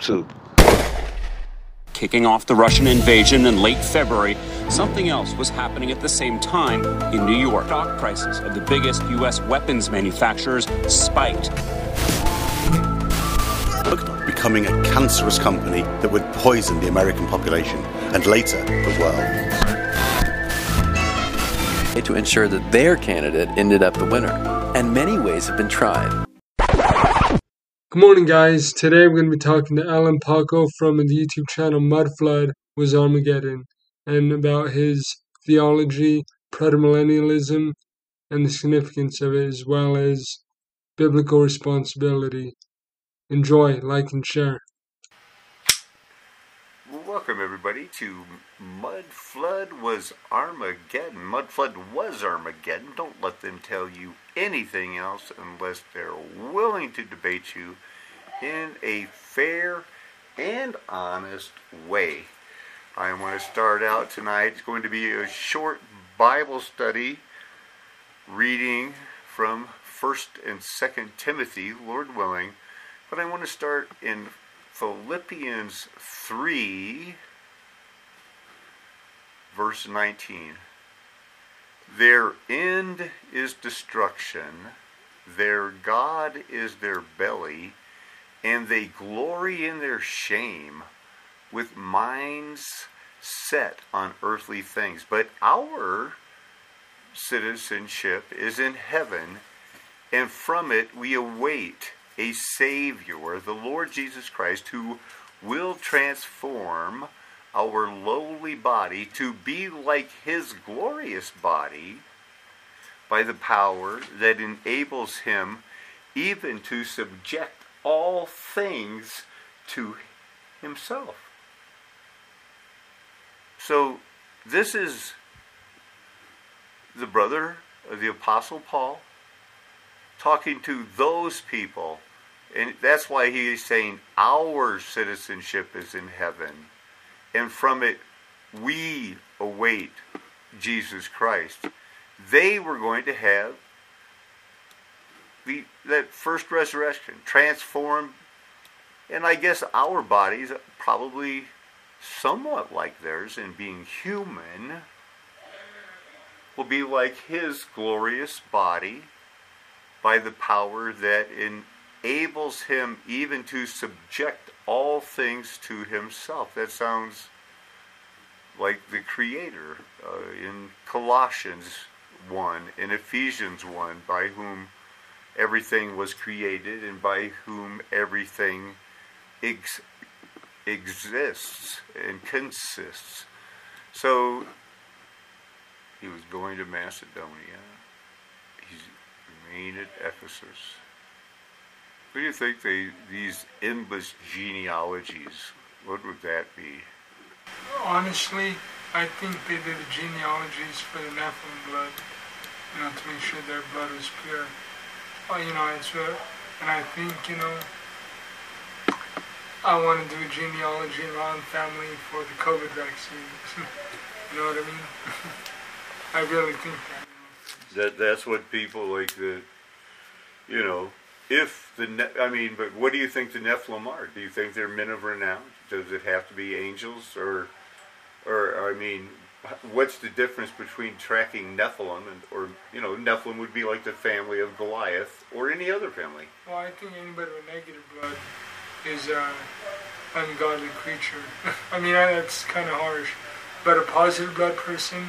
two. Kicking off the Russian invasion in late February, something else was happening at the same time in New York. Stock prices of the biggest U.S. weapons manufacturers spiked. Becoming a cancerous company that would poison the American population and later the world. To ensure that their candidate ended up the winner. And many ways have been tried. Good morning, guys. Today we're going to be talking to Allen Paco from the YouTube channel Mudflood Was Armageddon and about his theology, premillennialism, and the significance of it, as well as biblical responsibility. Enjoy, like, and share. Welcome, everybody, to Mud Flood Was Armageddon. Mud Flood was Armageddon. Don't let them tell you anything else unless they're willing to debate you in a fair and honest way. I want to start out tonight. It's going to be a short Bible study reading from 1st and 2nd Timothy, Lord willing. But I want to start in Philippians 3, verse 19. Their end is destruction, their God is their belly, and they glory in their shame with minds set on earthly things. But our citizenship is in heaven, and from it we await a Savior, the Lord Jesus Christ, who will transform our lowly body to be like his glorious body by the power that enables him even to subject all things to himself. So, this is the brother of the Apostle Paul talking to those people. And that's why he is saying our citizenship is in heaven. And from it, we await Jesus Christ. They were going to have the, that first resurrection, transformed, and I guess our bodies probably somewhat like theirs in being human will be like his glorious body by the power that enables him even to subject all things to himself. That sounds like the Creator uh, in Colossians 1, in Ephesians 1, by whom everything was created and by whom everything ex- exists and consists. So he was going to Macedonia. He's remained at Ephesus. What do you think they these endless genealogies? What would that be? Honestly, I think they did the genealogies for the Nephilim blood, you know, to make sure their blood was pure. Oh, you know, it's uh, and I think you know, I want to do a genealogy around family for the COVID vaccine. you know what I mean? I really think that. That that's what people like the, you know, if the ne- I mean, but what do you think the Nephilim are? Do you think they're men of renown? Does it have to be angels or, or I mean, what's the difference between tracking Nephilim and, or you know, Nephilim would be like the family of Goliath or any other family. Well, I think anybody with negative blood is an ungodly creature. I mean, that's kind of harsh, but a positive blood person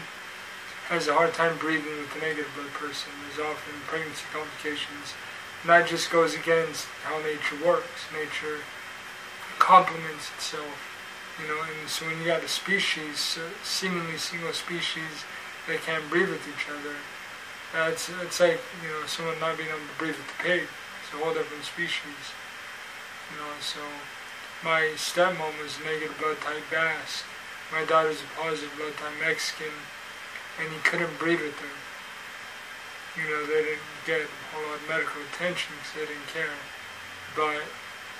has a hard time breathing with a negative blood person. There's often pregnancy complications. And that just goes against how nature works. Nature complements itself, you know. And so when you got a species, uh, seemingly single species, they can't breathe with each other. Uh, it's like you know someone not being able to breathe with the pig. It's a whole different species, you know. So my stepmom was negative blood type Basque. My daughter's a positive blood type Mexican, and he couldn't breathe with her you know, they didn't get a lot of medical attention because they didn't care. But,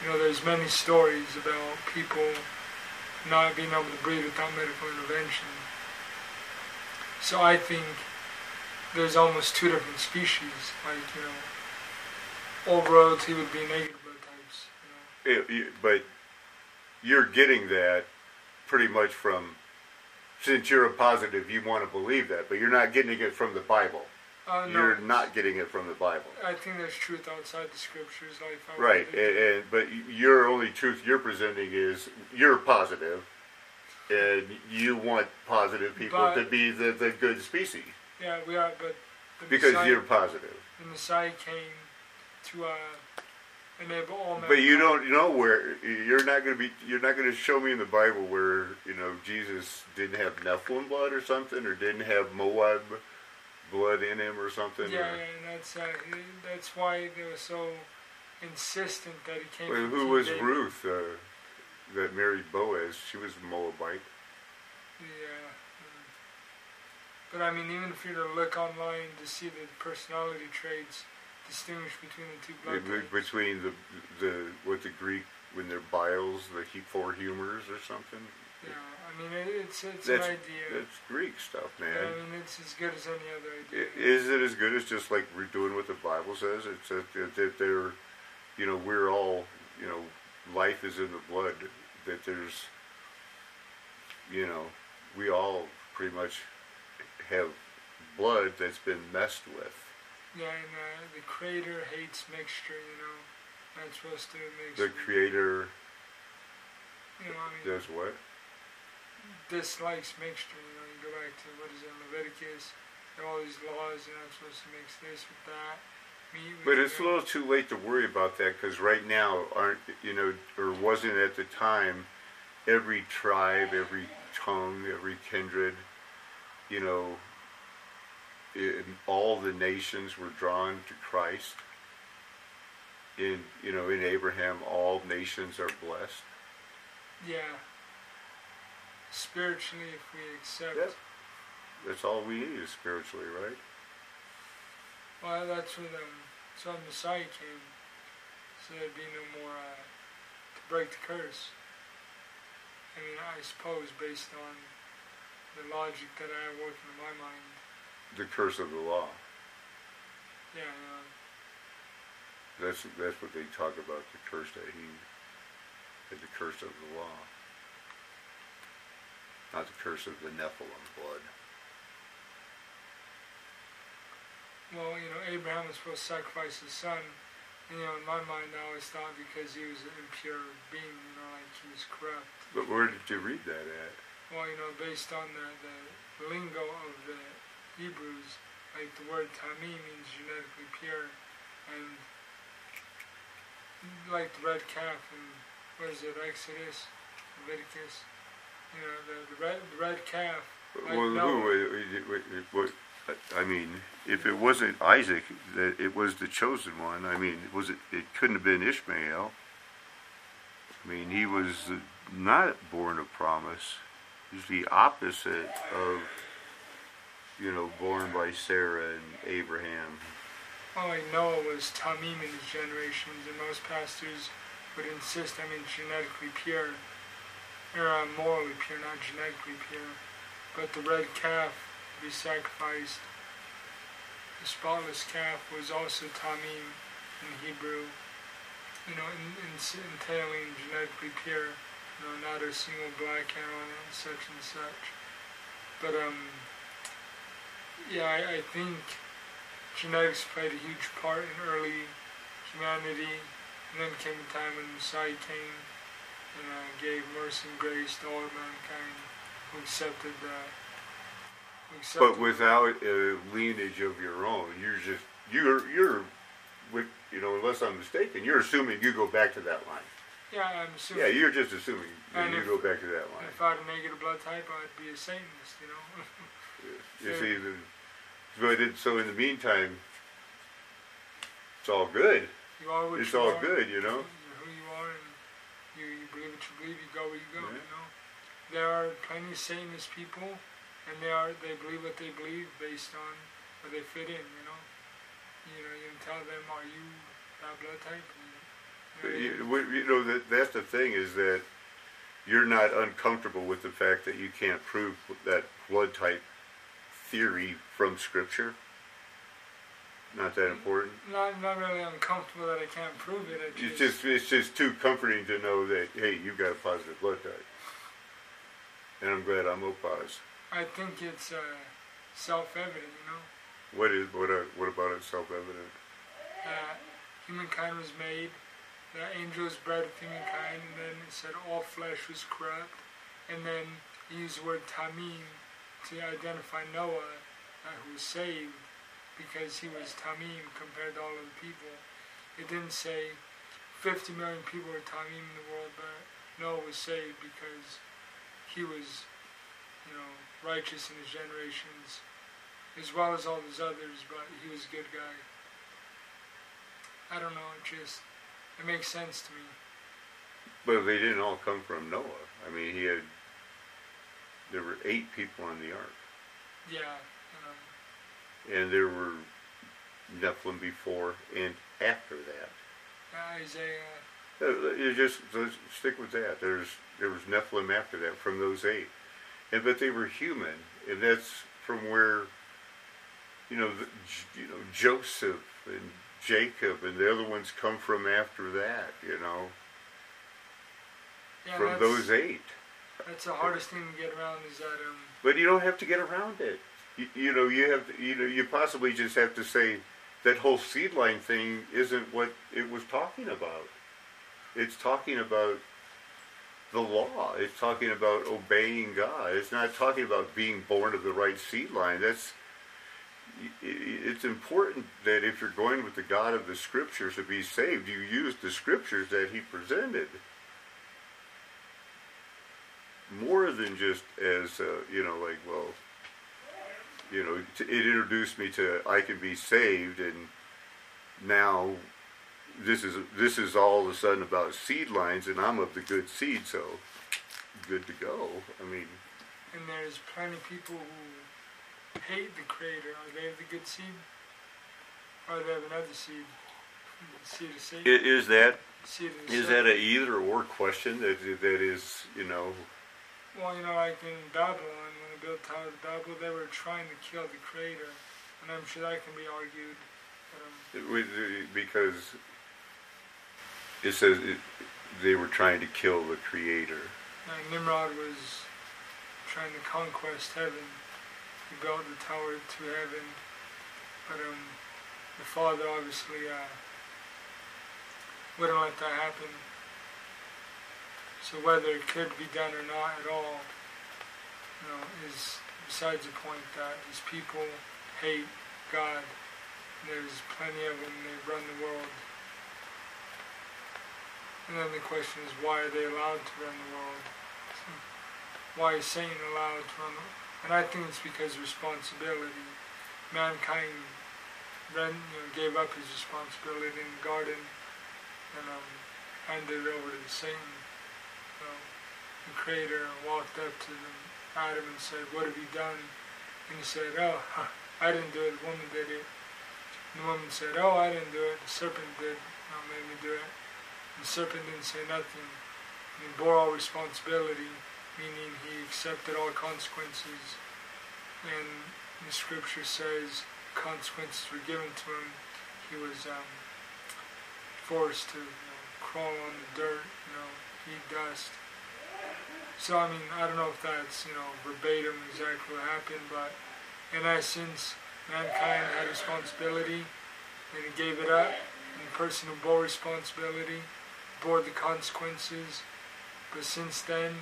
you know, there's many stories about people not being able to breathe without medical intervention. So I think there's almost two different species. Like, you know, old royalty would be negative blood types. You know. It, but you're getting that pretty much from since you're a positive, you want to believe that, but you're not getting it from the Bible. Uh, no, You're not getting it from the Bible. I think there's truth outside the scriptures. Like Right, and, and but your only truth you're presenting is you're positive, and you want positive people But- to be the, the good species yeah, we are, but the because Messiah, you're positive. the Messiah came to uh, enable all men. But you don't know where you're not going to be. You're not going to show me in the Bible where you know Jesus didn't have Nephilim blood or something, or didn't have Moab blood in him or something. Yeah, or, yeah, and that's uh, that's why they were so insistent that he came. Well, who was David. Ruth uh, that married Boaz? She was Moabite. Yeah. mm. But I mean, even if you were to look online to see the personality traits distinguish between the two blood types. between the the what the Greek when they're biles, the four humors or something. Yeah, I mean, it, it's it's That's an idea. that's Greek stuff, Yeah, man. I mean, it's as good as any other idea. Is it as good as just like we're doing what the Bible says? It's that, that, that they're, you know, we're all, you know, life is in the blood. That there's, you know, we all pretty much have blood that's been messed with. Yeah, and uh, the creator hates mixture. You know, not supposed to mix. The Creator You know, I mean, does what? Dislikes mixture. You know, you go back to what is it, Leviticus. Are all these laws. You're not supposed to mix this with that. Meat with But it's a little too late to worry about that because right now, aren't you know, or wasn't at the time, every tribe, every tongue, every kindred, you know, in, all the nations were drawn to Christ. In you know, in Abraham, all nations are blessed. Yeah. Spiritually, if we accept. Yep. That's all we need is spiritually, right? Well, that's when um, so the Messiah came, so there'd be no more uh, to break the curse. I mean, I suppose based on the logic that I have working in my mind, The curse of the law. yeah, That's that's what they talk about. The curse that he the curse of the law, not the curse of the Nephilim blood. well, you know, Abraham was supposed to sacrifice his son. And, you know, in my mind, I always thought because he was an impure being, you know, like he was corrupt. But where did you read that at? Well, you know, based on the, the lingo of the Hebrews, like the word tamim means genetically pure, and like the red calf and what is it, Exodus, Leviticus, you know, the, the red the red calf. Like well, Noah. wait, wait, wait, wait. I mean, if it wasn't Isaac, that it was the chosen one. I mean, was it? It couldn't have been Ishmael. I mean, he was not born of promise. He's the opposite of, you know, born by Sarah and Abraham. Well, like Noah was tamim in his generations, and most pastors would insist, I mean, genetically pure, or uh, morally pure, not genetically pure. But the red calf to be sacrificed, the spotless calf, was also tamim in Hebrew, you know, in, in, entailing genetically pure, you know, not a single black it, and such and such. But, um, yeah, I, I think genetics played a huge part in early humanity, and then came a time when Messiah came and uh, gave mercy and grace to all mankind who accepted that. who accepted But without a lineage of your own, you're just you're you're, with you know, unless I'm mistaken, you're assuming you go back to that line. yeah, I'm assuming. Yeah, you're just assuming that you if- go back to that line. If I had a negative blood type, I'd be a Satanist, you know. You Yeah. see, the, but it, so in the meantime, it's all good. you are what It's all are. good, you know. You're who you are, and you, you believe you go where you go. Yeah. You know, there are plenty of Satanist people, and they are they believe what they believe based on where they fit in. You know, you know, you can tell them, are you that blood type? And, you know, you, you know that that's the thing is that you're not uncomfortable with the fact that you can't prove that blood type theory from Scripture. Not that important. Not not really uncomfortable that I can't prove it. I It's just it's just too comforting to know that hey, you've got a positive blood type, and I'm glad I'm O positive. I think it's uh, self-evident, you know. What is what uh, what about it self-evident? that humankind was made, that angels bred of humankind, and then it said all flesh was corrupt, and then he used the word tamim to identify Noah, uh, who was saved, because he was tamim compared to all of the people. It didn't say 50 million people were tamim in the world, but Noah was saved because he was, you know, righteous in his generations, as well as all those others, but he was a good guy. I don't know, it just, it makes sense to me. But they didn't all come from Noah. I mean, he had there were eight people on the ark, Yeah, and there were Nephilim before and after that. Isaiah, Uh, You just let's stick with that. There's there was Nephilim after that from those eight, and but they were human, and that's from where you know the, you know Joseph and Jacob and the other ones come from after that. You know yeah, from those eight. that's the hardest thing to get around is that, um, But you don't have to get around it. You, you know you have you know you possibly just have to say that whole seed line thing isn't what it was talking about. It's talking about the law. It's talking about obeying God. It's not talking about being born of the right seed line. That's it's important that if you're going with the God of the scriptures to be saved, you use the scriptures that he presented. More than just as, uh, you know, like, well, you know, it introduced me to I can be saved, and now this is this is all of a sudden about seed lines, and I'm of the good seed, so good to go. I mean, and there's plenty of people who hate the Creator. Are they of the good seed? Or they have another seed? Seed of Satan? is that is that a either or question that that is you know Well, you know, like in Babylon, when they built Tower of Babel, they were trying to kill the Creator. And I'm sure that can be argued. But, um, because it says it, they were trying to kill the creator. Now, Nimrod was trying to conquest heaven. He built the tower to heaven, but um, the father obviously uh, wouldn't let that happen. So whether it could be done or not at all, you know, is besides the point that these people hate God. There's plenty of them. They run the world. And then the question is, why are they allowed to run the world? Why is Satan allowed to run the And I think it's because responsibility. Mankind ran, you know, gave up his responsibility in the garden and um, handed it over to Satan. The Creator walked up to them, Adam and said, "What have you done?" And he said, "Oh, I didn't do it. The woman did it." And the woman said, "Oh, I didn't do it. The serpent did. You made me do it." The serpent didn't say nothing. He bore all responsibility, meaning he accepted all consequences. And the scripture says consequences were given to him. He was um, forced to you know, crawl on the dirt, you know, eat dust. So I mean, I don't know if that's you know verbatim exactly what happened, but in essence, mankind had responsibility, and he gave it up. And the person who bore responsibility bore the consequences. But since then,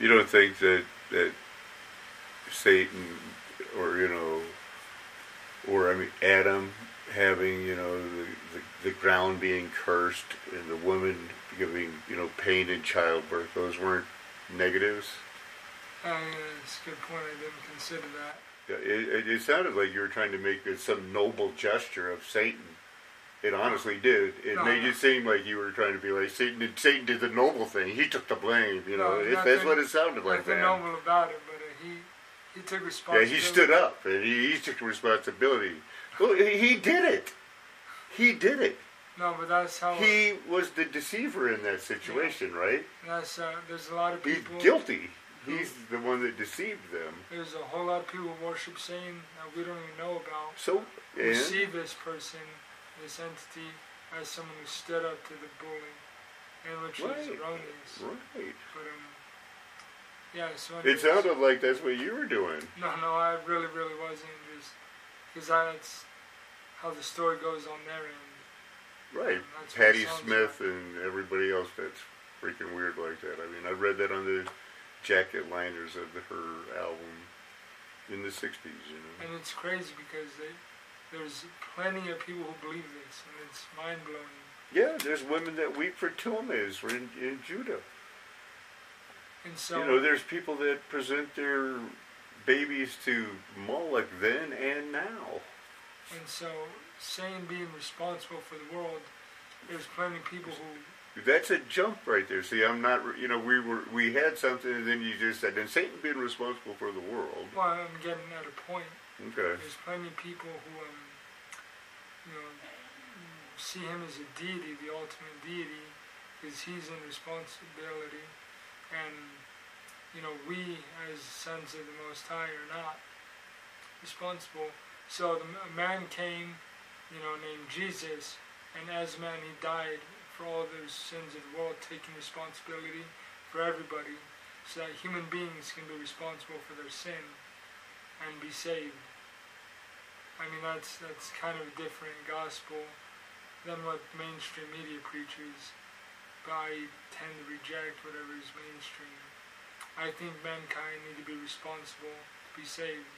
You don't think that that Satan or you know or I mean Adam having you know the, the, the ground being cursed and the woman giving you know pain in childbirth those weren't negatives uh, it's a good point. I didn't consider that. Yeah, it, it, it sounded like you were trying to make it some noble gesture of Satan it honestly did it No, made no. you seem like you were trying to be like Satan did Satan did the noble thing he took the blame you know No, if that's nothing- what it sounded like Nothing man. noble about it, but uh, he he took Yeah, responsibility. he stood up and he, he took responsibility. Well, he he did it. He did it. No, but that's how. He was the deceiver in that situation, right? That's uh, there's a lot of people. He's guilty. He's the one that deceived them. There's a whole lot of people worship Satan that we don't even know about. So, and see this person, this entity, as someone who stood up to the bully, and which is erroneous. right. But um, yeah. So It sounded like that's what you were doing. No, no, I really, really wasn't. Just because that's how the story goes on their end. Right. That's what it Patti Smith and everybody else that's freaking weird like that. I mean, I read that on the jacket liners of her album in the 60s, you know. And it's crazy because they, there's plenty of people who believe this, and it's mind blowing. Yeah, there's women that weep for Tammuz in, in Judah. And so, you know, there's people that present their babies to Moloch then and now. And so, saying being responsible for the world, there's plenty of people who That's a jump right there. See, I'm not, you know, we were, we had something and then you just said, and Satan being responsible for the world. Well, I'm getting at a point. Okay. There's plenty of people who, um, you know, see him as a deity, the ultimate deity, because he's in responsibility, and you know, we as sons of the Most High are not responsible. So the a man came, you know, named Jesus, and as man he died for all those sins of the world, taking responsibility for everybody, so that human beings can be responsible for their sin and be saved. I mean, that's that's kind of a different gospel than what mainstream media preaches, but I tend to reject whatever is mainstream. I think mankind need to be responsible to be saved,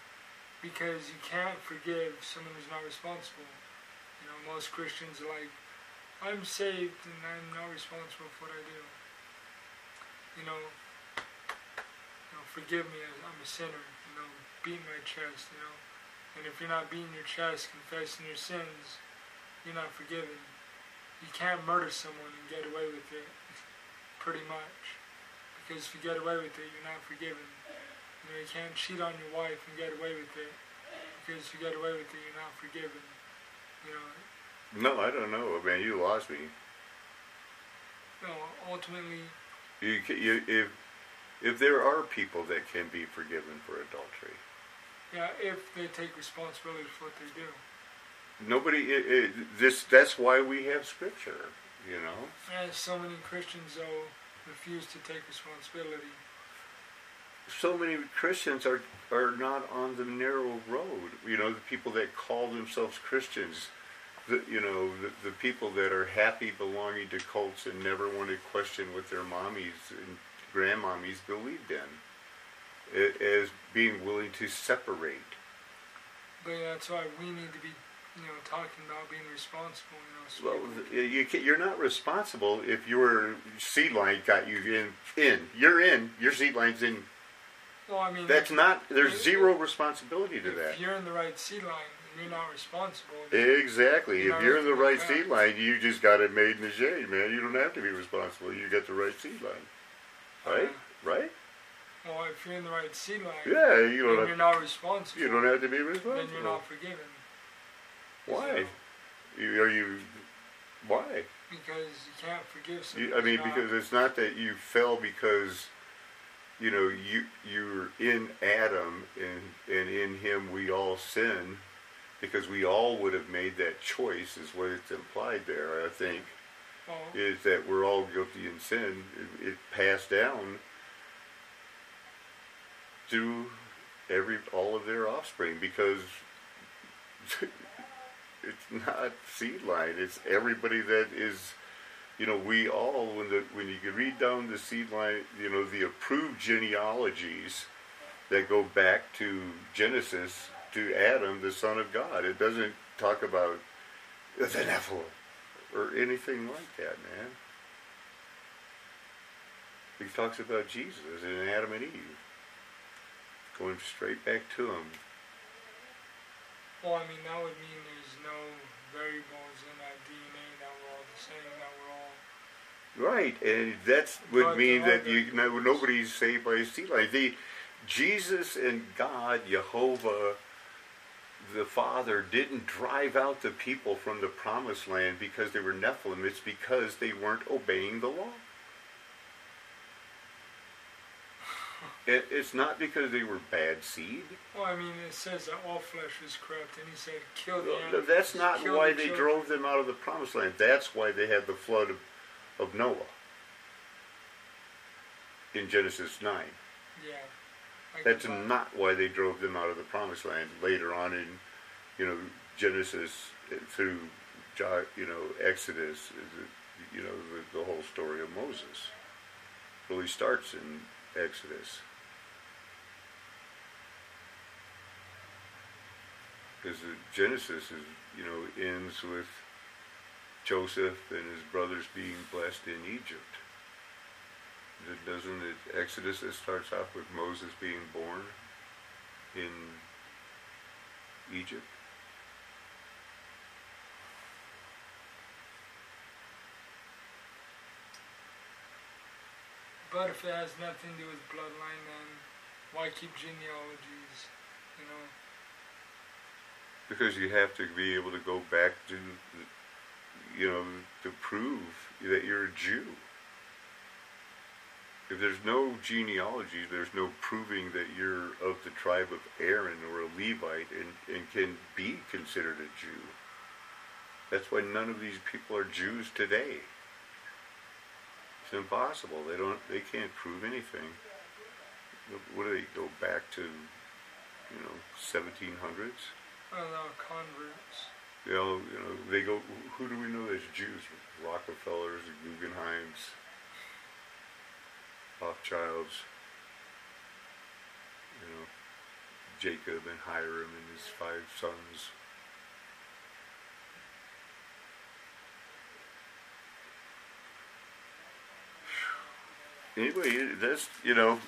because you can't forgive someone who's not responsible. You know, most Christians are like, I'm saved and I'm not responsible for what I do. You know, you know, forgive me, I'm a sinner. You know, beat my chest. You know. And if you're not beating your chest, confessing your sins, you're not forgiven. You can't murder someone and get away with it, pretty much. Because if you get away with it, you're not forgiven. You know, you can't cheat on your wife and get away with it. Because you get away with it, you're not forgiven. You know, No, I don't know, man. You lost me. no, ultimately, You, you, if if there are people that can be forgiven for adultery, yeah, if they take responsibility for what they do. nobody. It, it, this that's why we have scripture. You know. And so many Christians, though, refuse to take responsibility. So many Christians are are not on the narrow road. You know, the people that call themselves Christians, the you know, the, the people that are happy belonging to cults and never want to question what their mommies and grandmommies believed in, as being willing to separate. But yeah, that's why we need to be, you know, talking about being responsible. You know, so Well, you ca you're not responsible if your seed line got you in. In you're in. Your seed line's in. Well, I mean, That's if- not. There's if- zero responsibility to If that. you're in the right seed line you're not responsible, Exactly. You If you're in the right seed line, you just got it made in the shade, man. You don't have to be responsible. You got the right seed line. Right? Uh-huh. Right? well, if you're in the right seed line, Yeah, you don't you're not responsible, you don't have to be responsible. then you're not forgiven. Why? You, are you why? Because you can't forgive. You, I mean because it's not that you fell because you know, you you're in Adam and and in him we all sin because we all would have made that choice is what it's implied there, I think. well, is that we're all guilty in sin. It, it passed down to every all of their offspring because it's not seed line. It's everybody that is. You know, we all when the when you read down the seed line, you know, the approved genealogies that go back to Genesis to Adam, the son of God. It doesn't talk about the Nephilim or anything like that, man. He talks about Jesus and Adam and Eve, going straight back to him. well, I mean, that would mean there's no variables in that DNA that we're all the same, that we're Right, and that would But mean that you no, nobody's saved by his seed line. The Jesus and God, Jehovah, the Father, didn't drive out the people from the promised land because they were Nephilim. It's because they weren't obeying the law. It, it's not because they were bad seed. Well, I mean, it says that all flesh is corrupt, and he said, kill the Well, animals. That's not why the they children." drove them out of the promised land. That's why they had the flood of, of Noah in Genesis 9. Yeah. That's not why they drove them out of the promised land later on in, you know, Genesis uh, through, you know, Exodus, you know, the, the whole story of Moses. Really starts in Exodus. Because Genesis is, you know, ends with Joseph and his brothers being blessed in Egypt. It doesn't it Exodus it starts off with Moses being born in Egypt? But if it has nothing to do with bloodline, then why keep genealogies? You know. Because you have to be able to go back to, the- you know, to prove that you're a Jew. If there's no genealogy, there's no proving that you're of the tribe of Aaron or a Levite and, and can be considered a Jew. That's why none of these people are Jews today. It's impossible. They don't. They can't prove anything. What do they go back to? You know, 1700s. Well, converts. You know, you know, they go. Who do we know as Jews? Rockefellers, Guggenheims, Rothschilds. You know, Jacob and Hiram and his five sons. Anyway, that's you know,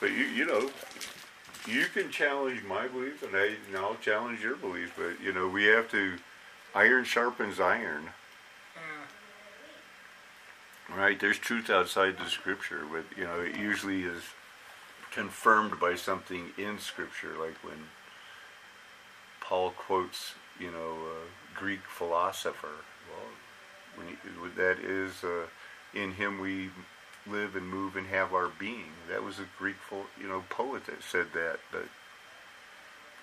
but you you know, you can challenge my belief, and I and I'll challenge your belief. But you know, we have to. Iron sharpens iron. Yeah. Right, there's truth outside the scripture, but you know, it usually is confirmed by something in scripture, like when Paul quotes, you know, a Greek philosopher. Well, when he, that is, uh, in him we live and move and have our being. That was a Greek, you know, poet that said that. But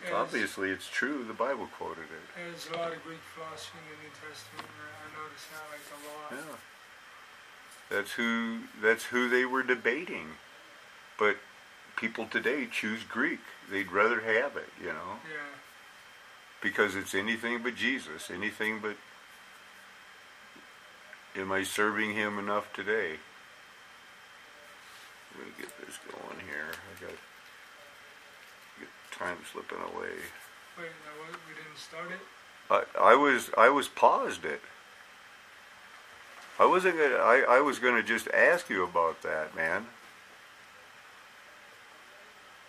There's- obviously, it's true. The Bible quoted it. There's a lot of Greek philosophy in the New Testament. I noticed that like a lot. Yeah. That's who that's who they were debating. But people today choose Greek. They'd rather have it, you know, Yeah. because it's anything but Jesus, anything but am I serving him enough today? Let me get this going here. I got get time slipping away. Wait, no, we didn't start it? I, I was I was paused it. I wasn't gonna I, I was gonna just ask you about that, man.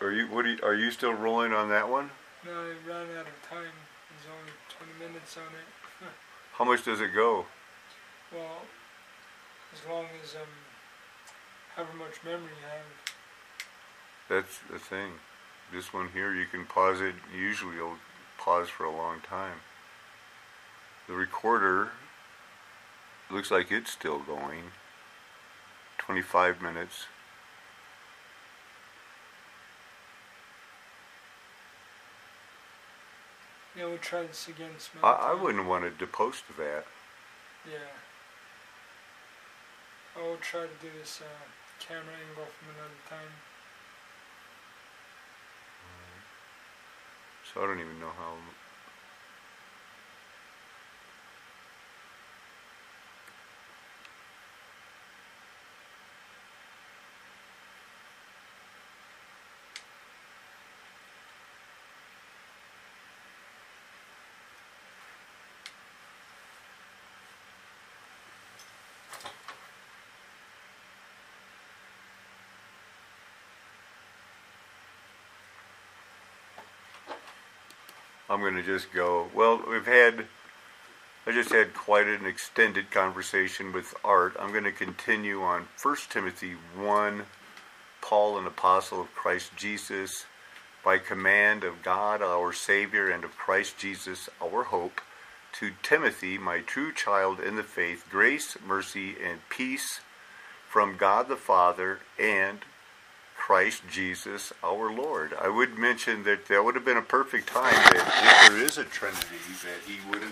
Are you what are you, are you still rolling on that one? No, I ran out of time. There's only 20 minutes on it. How much does it go? well, as long as um, however much memory you have. That's the thing. This one here you can pause it usually you'll pause for a long time. The recorder looks like it's still going. Twenty five minutes. Yeah, we'll try this again. some I, I wouldn't want to post that. Yeah. I will try to do this uh, camera angle from another time. So I don't even know how. I'm going to just go. Well, we've had, I just had quite an extended conversation with Art. I'm going to continue on 1 Timothy 1, Paul, an apostle of Christ Jesus, by command of God our Savior and of Christ Jesus our hope, to Timothy, my true child in the faith, grace, mercy, and peace from God the Father and Christ Jesus our Lord. I would mention that that would have been a perfect time that if there is a Trinity, that he would have